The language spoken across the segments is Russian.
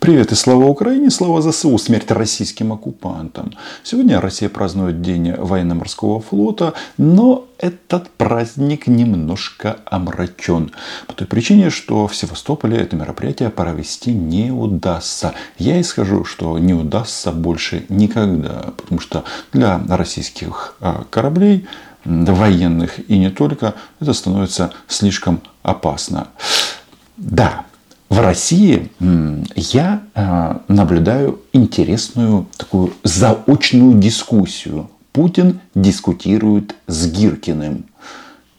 Привет и слава Украине, слава ЗСУ, смерть российским оккупантам. Сегодня Россия празднует День военно-морского флота, но этот праздник немножко омрачен. По той причине, что в Севастополе это мероприятие провести не удастся. Я исхожу, что не удастся больше никогда, потому что для российских а, кораблей военных и не только, это становится слишком опасно. Да, в России я а, наблюдаю интересную такую заочную дискуссию. Путин дискутирует с Гиркиным.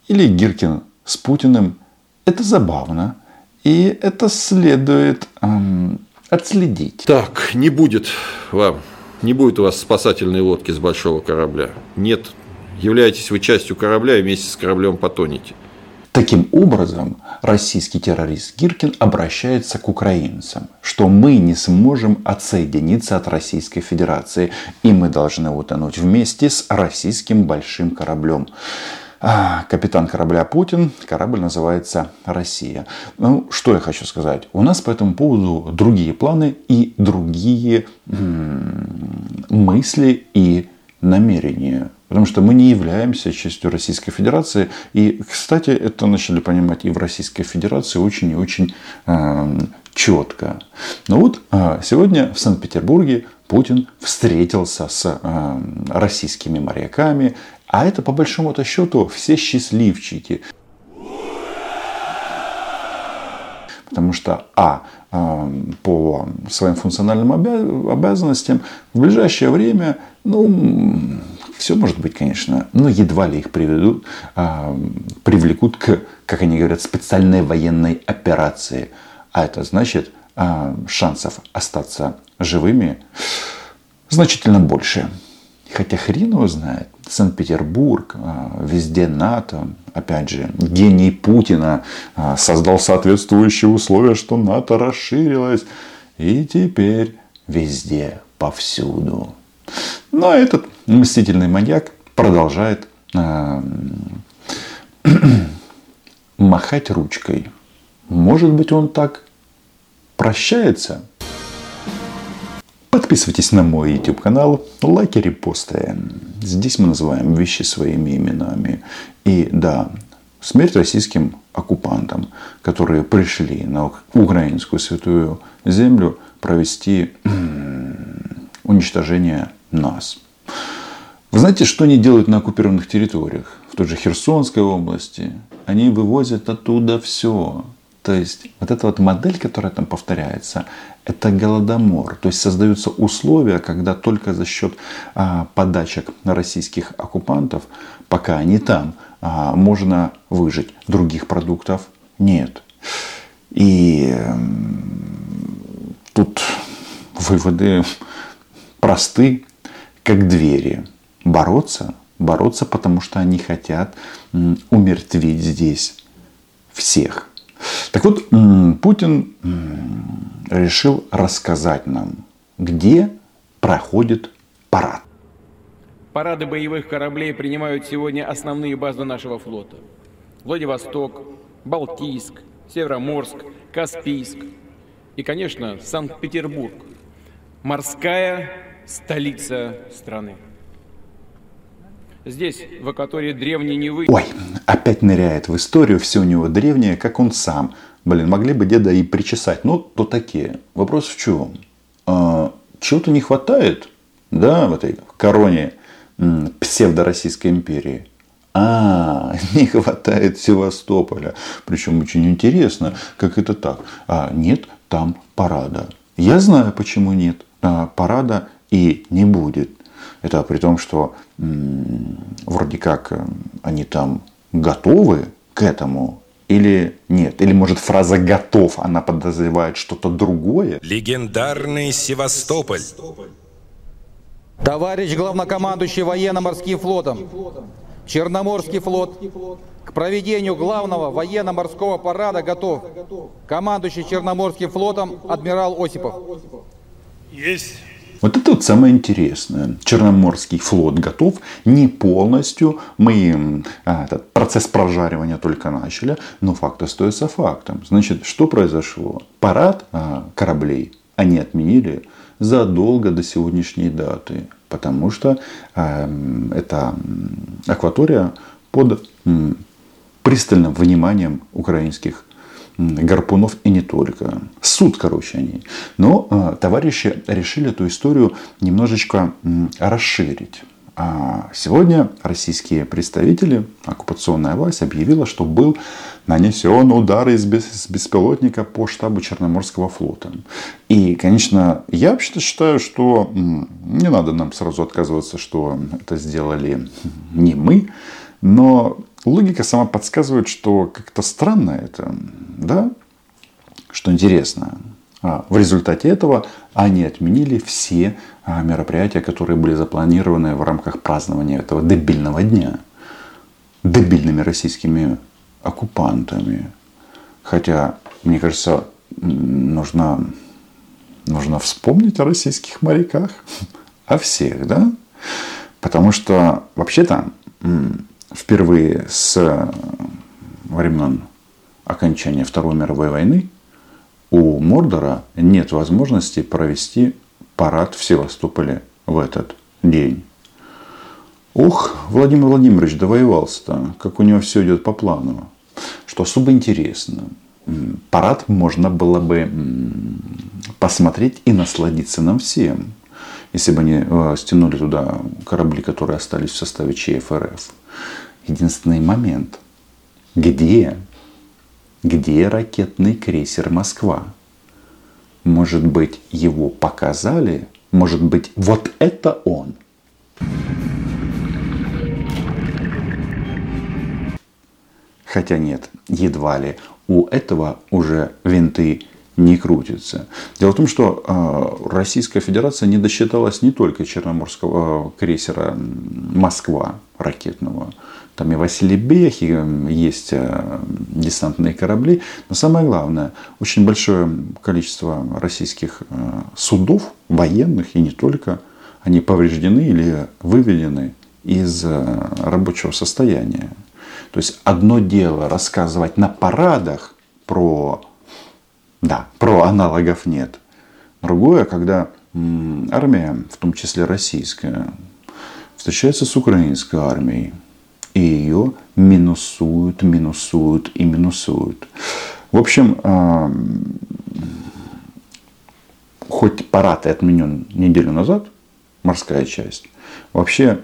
Или Гиркин с Путиным. Это забавно. И это следует эм, отследить. Так, не будет вам, не будет у вас спасательной лодки с большого корабля. Нет, являетесь вы частью корабля и вместе с кораблем потонете. Таким образом, российский террорист Гиркин обращается к украинцам, что мы не сможем отсоединиться от Российской Федерации, и мы должны утонуть вместе с российским большим кораблем. А, капитан корабля Путин, корабль называется «Россия». Ну, что я хочу сказать. У нас по этому поводу другие планы и другие м- мысли и намерения. Потому что мы не являемся частью Российской Федерации. И, кстати, это начали понимать и в Российской Федерации очень и очень э, четко. Но вот э, сегодня в Санкт-Петербурге Путин встретился с э, российскими моряками. А это, по большому-то счету, все счастливчики. Потому что, а, по своим функциональным обязанностям в ближайшее время, ну, все может быть, конечно, но едва ли их приведут, а, привлекут к, как они говорят, специальной военной операции. А это значит, а, шансов остаться живыми значительно больше. Хотя хрен его знает. Санкт-Петербург, а, везде НАТО, опять же, гений Путина а, создал соответствующие условия, что НАТО расширилось. И теперь везде, повсюду. Но этот мстительный маньяк продолжает э, махать ручкой. Может быть, он так прощается? Подписывайтесь на мой YouTube канал, лайки, репосты. Здесь мы называем вещи своими именами. И да, смерть российским оккупантам, которые пришли на украинскую святую землю провести уничтожение нас. Вы знаете, что они делают на оккупированных территориях? В той же Херсонской области. Они вывозят оттуда все. То есть вот эта вот модель, которая там повторяется, это голодомор. То есть создаются условия, когда только за счет а, подачек российских оккупантов, пока они там, а, можно выжить. Других продуктов нет. И тут выводы просты, как двери. Бороться, бороться, потому что они хотят умертвить здесь всех. Так вот, Путин решил рассказать нам, где проходит парад. Парады боевых кораблей принимают сегодня основные базы нашего флота. Владивосток, Балтийск, Североморск, Каспийск и, конечно, Санкт-Петербург – морская столица страны. Здесь, в акватории древней Невы... Ой, опять ныряет в историю, все у него древнее, как он сам. Блин, могли бы деда и причесать. Ну, то такие. Вопрос в чем? А, чего-то не хватает, да, в этой короне псевдороссийской империи. А, не хватает Севастополя. Причем очень интересно, как это так. А, нет там парада. Я знаю, почему нет. А, парада и не будет. Это при том, что вроде как э, они там готовы к этому или нет? Или может фраза «готов», она подозревает что-то другое? Легендарный Севастополь. Товарищ главнокомандующий военно-морским флотом, Черноморский флот к проведению главного военно-морского парада готов. Командующий Черноморским флотом адмирал Осипов. Есть. Вот это вот самое интересное. Черноморский флот готов не полностью. Мы а, этот процесс прожаривания только начали, но факт остается фактом. Значит, что произошло? Парад а, кораблей они отменили задолго до сегодняшней даты. Потому что э, это акватория под пристальным вниманием украинских гарпунов и не только. Суд, короче, они. Но э, товарищи решили эту историю немножечко э, расширить. А сегодня российские представители, оккупационная власть объявила, что был нанесен удар из беспилотника по штабу Черноморского флота. И, конечно, я вообще-то считаю, что не надо нам сразу отказываться, что это сделали не мы, но логика сама подсказывает, что как-то странно это, да? Что интересно, а в результате этого они отменили все а, мероприятия, которые были запланированы в рамках празднования этого дебильного дня. Дебильными российскими оккупантами. Хотя, мне кажется, нужно, нужно вспомнить о российских моряках. О всех, да? Потому что, вообще-то, впервые с времен окончания Второй мировой войны у Мордора нет возможности провести парад в Севастополе в этот день. Ух, Владимир Владимирович довоевался-то, как у него все идет по плану. Что особо интересно, парад можно было бы посмотреть и насладиться нам всем, если бы они э, стянули туда корабли, которые остались в составе ЧФРФ. Единственный момент, где где ракетный крейсер «Москва». Может быть, его показали? Может быть, вот это он? Хотя нет, едва ли. У этого уже винты не крутятся. Дело в том, что э, Российская Федерация не досчиталась не только Черноморского э, крейсера «Москва» ракетного, там и Василий Бех, и есть э, десантные корабли. Но самое главное, очень большое количество российских судов, военных и не только, они повреждены или выведены из рабочего состояния. То есть одно дело рассказывать на парадах про, да, про аналогов нет. Другое, когда армия, в том числе российская, встречается с украинской армией, и ее минусуют, минусуют и минусуют. В общем, хоть парад и отменен неделю назад, морская часть, вообще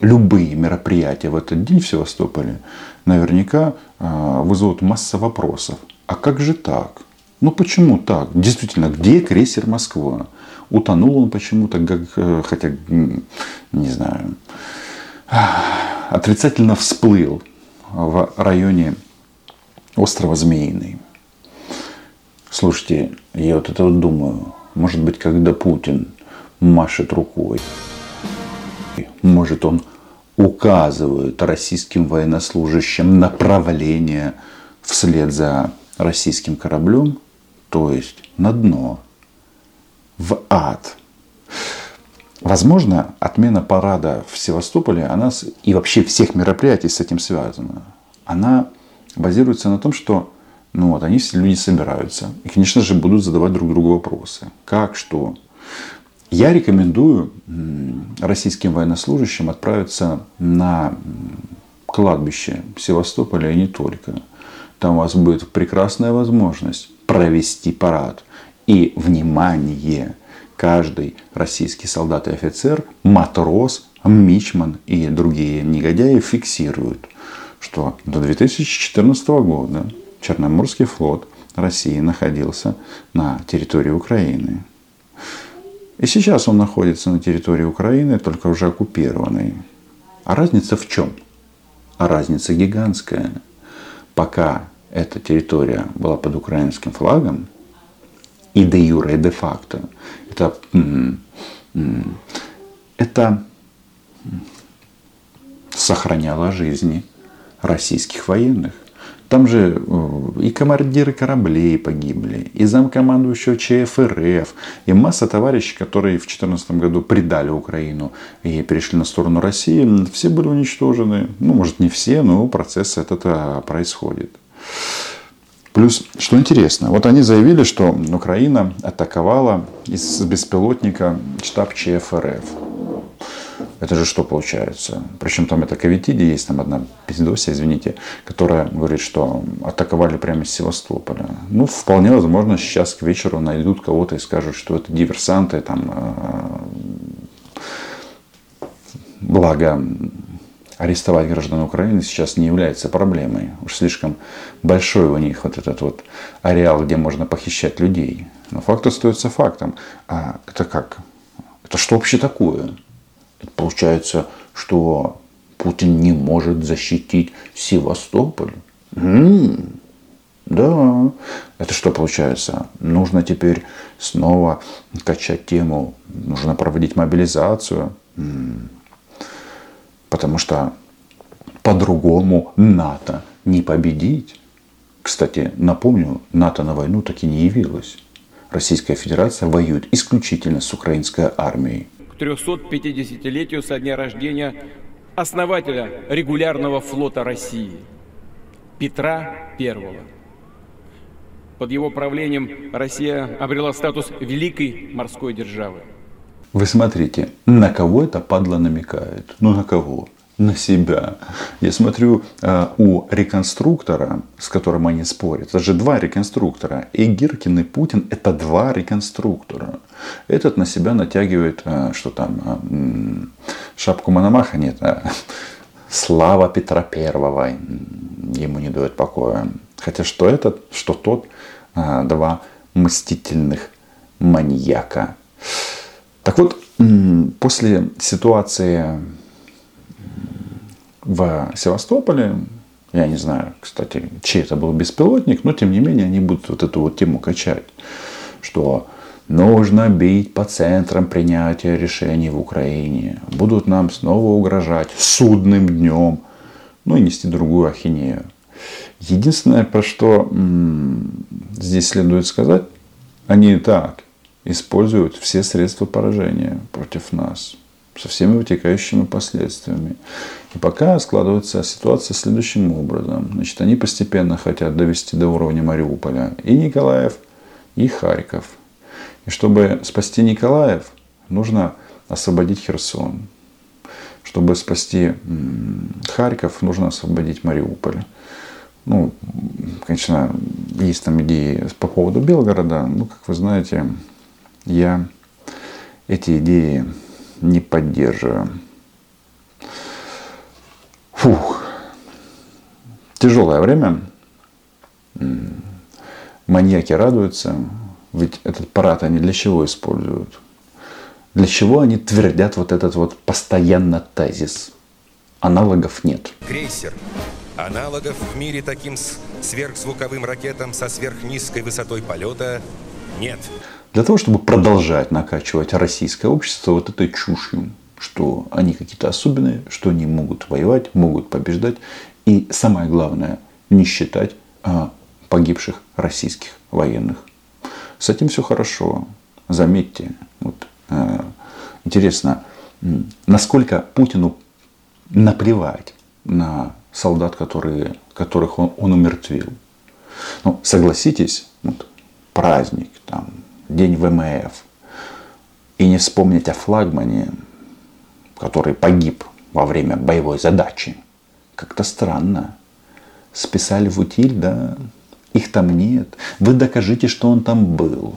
любые мероприятия в этот день в Севастополе наверняка вызовут масса вопросов. А как же так? Ну почему так? Действительно, где крейсер Москва? Утонул он почему-то, э, хотя, не знаю, отрицательно всплыл в районе острова Змеиный. Слушайте, я вот это вот думаю, может быть, когда Путин машет рукой, может он указывает российским военнослужащим направление вслед за российским кораблем, то есть на дно, в ад. Возможно, отмена парада в Севастополе, она и вообще всех мероприятий с этим связана. Она базируется на том, что ну вот, они все люди собираются. И, конечно же, будут задавать друг другу вопросы. Как, что. Я рекомендую российским военнослужащим отправиться на кладбище Севастополя и не только. Там у вас будет прекрасная возможность провести парад. И, внимание, каждый российский солдат и офицер, матрос, мичман и другие негодяи фиксируют, что до 2014 года Черноморский флот России находился на территории Украины. И сейчас он находится на территории Украины, только уже оккупированной. А разница в чем? А разница гигантская. Пока эта территория была под украинским флагом, и де юре, и де факто. Это, это сохраняло жизни российских военных. Там же э, и командиры кораблей погибли, и замкомандующего ЧФРФ, и масса товарищей, которые в 2014 году предали Украину и перешли на сторону России, все были уничтожены. Ну, может, не все, но процесс этот э, происходит. Плюс, что интересно, вот они заявили, что Украина атаковала из беспилотника штаб ЧФРФ. Это же что получается? Причем там это Кавитиди, есть там одна пиздося, извините, которая говорит, что атаковали прямо из Севастополя. Ну, вполне возможно, сейчас к вечеру найдут кого-то и скажут, что это диверсанты, там, э, благо арестовать граждан Украины сейчас не является проблемой. Уж слишком большой у них вот этот вот ареал, где можно похищать людей. Но факт остается фактом. А это как? Это что вообще такое? Получается, что Путин не может защитить Севастополь? М-м-м. Да, это что получается? Нужно теперь снова качать тему, нужно проводить мобилизацию. М-м. Потому что по-другому НАТО не победить. Кстати, напомню, НАТО на войну так и не явилось. Российская Федерация воюет исключительно с украинской армией к 350-летию со дня рождения основателя регулярного флота России Петра I. Под его правлением Россия обрела статус великой морской державы. Вы смотрите, на кого это падла намекает? Ну на кого? На себя. Я смотрю э, у реконструктора, с которым они спорят, это же два реконструктора. И Гиркин, и Путин это два реконструктора. Этот на себя натягивает, э, что там, э, шапку Мономаха нет, а слава Петра Первого ему не дает покоя. Хотя что этот, что тот, два мстительных маньяка. Так вот, после ситуации в Севастополе, я не знаю, кстати, чей это был беспилотник, но тем не менее они будут вот эту вот тему качать, что нужно бить по центрам принятия решений в Украине, будут нам снова угрожать судным днем, ну и нести другую ахинею. Единственное, про что здесь следует сказать, они и так используют все средства поражения против нас со всеми вытекающими последствиями. И пока складывается ситуация следующим образом. Значит, они постепенно хотят довести до уровня Мариуполя и Николаев, и Харьков. И чтобы спасти Николаев, нужно освободить Херсон. Чтобы спасти Харьков, нужно освободить Мариуполь. Ну, конечно, есть там идеи по поводу Белгорода. Ну, как вы знаете, я эти идеи не поддерживаю. Фух. Тяжелое время. Маньяки радуются. Ведь этот парад они для чего используют? Для чего они твердят вот этот вот постоянно тезис? Аналогов нет. Крейсер. Аналогов в мире таким сверхзвуковым ракетам со сверхнизкой высотой полета нет. Для того, чтобы продолжать накачивать российское общество вот этой чушью, что они какие-то особенные, что они могут воевать, могут побеждать. И самое главное, не считать а, погибших российских военных. С этим все хорошо. Заметьте, вот, э, интересно, насколько Путину наплевать на солдат, которые, которых он, он умертвил. Ну, согласитесь, вот, праздник, там, День ВМФ, и не вспомнить о флагмане, который погиб во время боевой задачи. Как-то странно. Списали в утиль, да, их там нет. Вы докажите, что он там был.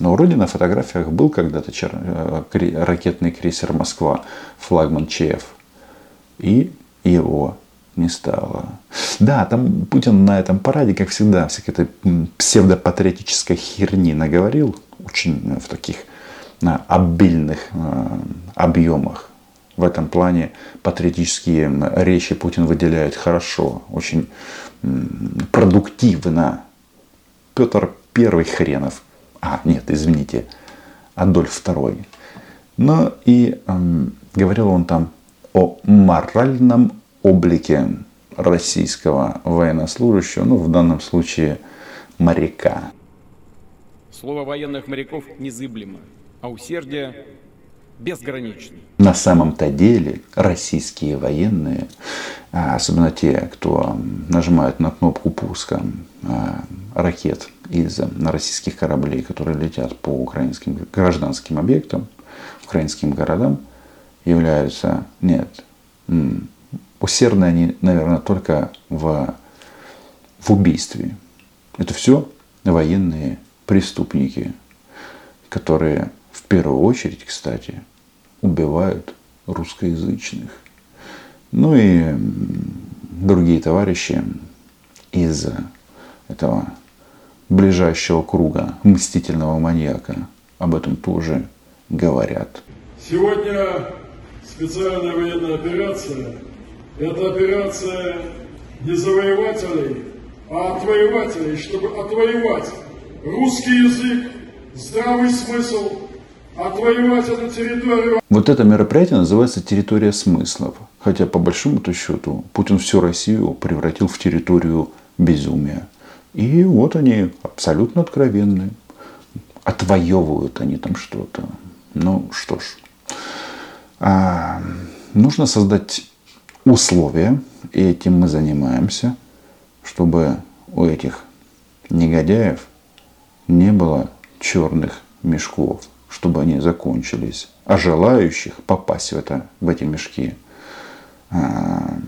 Но вроде на фотографиях был когда-то э, ракетный крейсер «Москва», флагман ЧФ. И его не стало. Да, там Путин на этом параде, как всегда, всякой этой псевдопатриотической херни наговорил, очень в таких на обильных э, объемах. В этом плане патриотические речи Путин выделяет хорошо, очень продуктивно. Петр Первый хренов. А, нет, извините, Адольф Второй. Но и э, говорил он там о моральном облике российского военнослужащего, ну в данном случае моряка. Слово военных моряков незыблемо, а усердие безграничны. На самом-то деле российские военные, а, особенно те, кто нажимает на кнопку пуска а, ракет из российских кораблей, которые летят по украинским гражданским объектам, украинским городам, являются, нет, усердны они, наверное, только в, в убийстве. Это все военные преступники, которые в первую очередь, кстати, убивают русскоязычных. Ну и другие товарищи из этого ближайшего круга мстительного маньяка об этом тоже говорят. Сегодня специальная военная операция – это операция не завоевателей, а отвоевателей, чтобы отвоевать русский язык, здравый смысл, отвоевать эту территорию. Вот это мероприятие называется «Территория смыслов». Хотя, по большому-то счету, Путин всю Россию превратил в территорию безумия. И вот они абсолютно откровенные. Отвоевывают они там что-то. Ну что ж. А, нужно создать условия, и этим мы занимаемся, чтобы у этих негодяев не было черных мешков, чтобы они закончились. А желающих попасть в, это, в эти мешки а,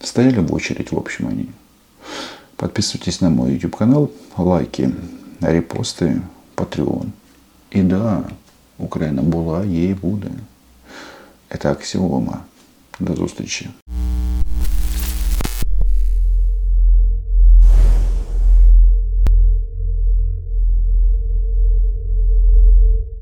стояли в очередь, в общем, они. Подписывайтесь на мой YouTube канал, лайки, репосты, Patreon. І да, Україна була, є і буде. Це аксіома. До зустрічі.